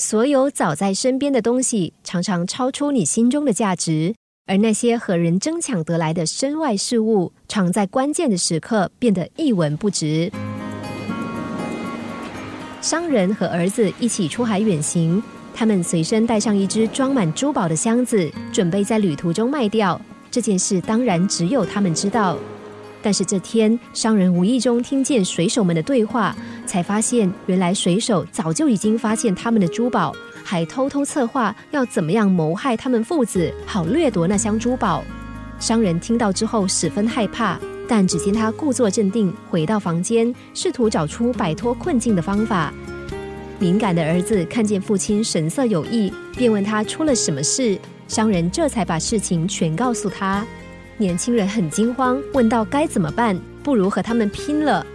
所有早在身边的东西，常常超出你心中的价值；而那些和人争抢得来的身外事物，常在关键的时刻变得一文不值。商人和儿子一起出海远行，他们随身带上一只装满珠宝的箱子，准备在旅途中卖掉。这件事当然只有他们知道。但是这天，商人无意中听见水手们的对话，才发现原来水手早就已经发现他们的珠宝，还偷偷策划要怎么样谋害他们父子，好掠夺那箱珠宝。商人听到之后十分害怕，但只见他故作镇定，回到房间，试图找出摆脱困境的方法。敏感的儿子看见父亲神色有异，便问他出了什么事。商人这才把事情全告诉他。年轻人很惊慌，问道：“该怎么办？不如和他们拼了。”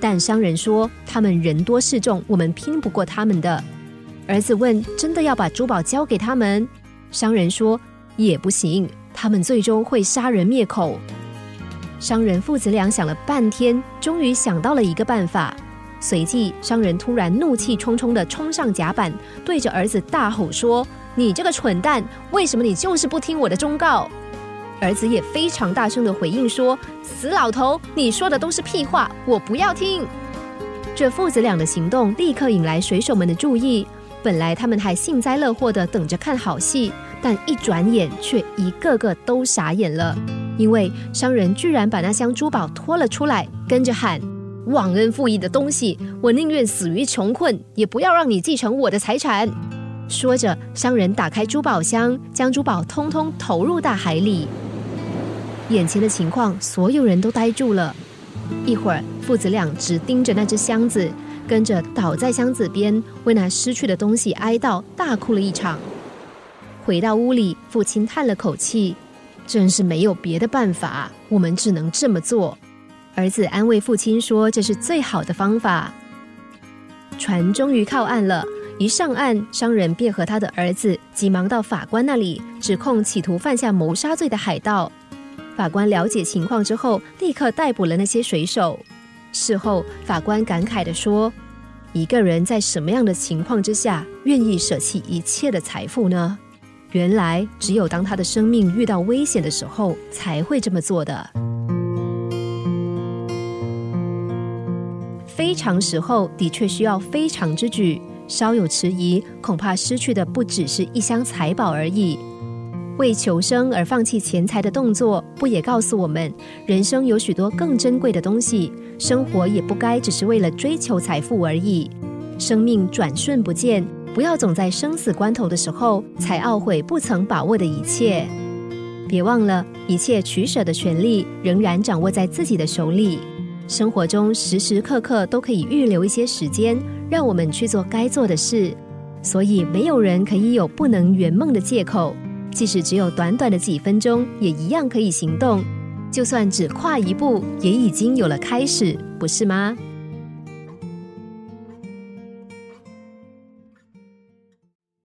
但商人说：“他们人多势众，我们拼不过他们的。”儿子问：“真的要把珠宝交给他们？”商人说：“也不行，他们最终会杀人灭口。”商人父子俩想了半天，终于想到了一个办法。随即，商人突然怒气冲冲的冲上甲板，对着儿子大吼说：“你这个蠢蛋，为什么你就是不听我的忠告？”儿子也非常大声的回应说：“死老头，你说的都是屁话，我不要听。”这父子俩的行动立刻引来水手们的注意。本来他们还幸灾乐祸的等着看好戏，但一转眼却一个个都傻眼了，因为商人居然把那箱珠宝拖了出来，跟着喊：“忘恩负义的东西，我宁愿死于穷困，也不要让你继承我的财产。”说着，商人打开珠宝箱，将珠宝通通投入大海里。眼前的情况，所有人都呆住了。一会儿，父子俩只盯着那只箱子，跟着倒在箱子边，为那失去的东西哀悼，大哭了一场。回到屋里，父亲叹了口气：“真是没有别的办法，我们只能这么做。”儿子安慰父亲说：“这是最好的方法。”船终于靠岸了，一上岸，商人便和他的儿子急忙到法官那里，指控企图犯下谋杀罪的海盗。法官了解情况之后，立刻逮捕了那些水手。事后，法官感慨地说：“一个人在什么样的情况之下，愿意舍弃一切的财富呢？原来，只有当他的生命遇到危险的时候，才会这么做的。非常时候，的确需要非常之举。稍有迟疑，恐怕失去的不只是一箱财宝而已。”为求生而放弃钱财的动作，不也告诉我们，人生有许多更珍贵的东西，生活也不该只是为了追求财富而已。生命转瞬不见，不要总在生死关头的时候才懊悔不曾把握的一切。别忘了，一切取舍的权利仍然掌握在自己的手里。生活中时时刻刻都可以预留一些时间，让我们去做该做的事。所以，没有人可以有不能圆梦的借口。即使只有短短的几分钟，也一样可以行动。就算只跨一步，也已经有了开始，不是吗？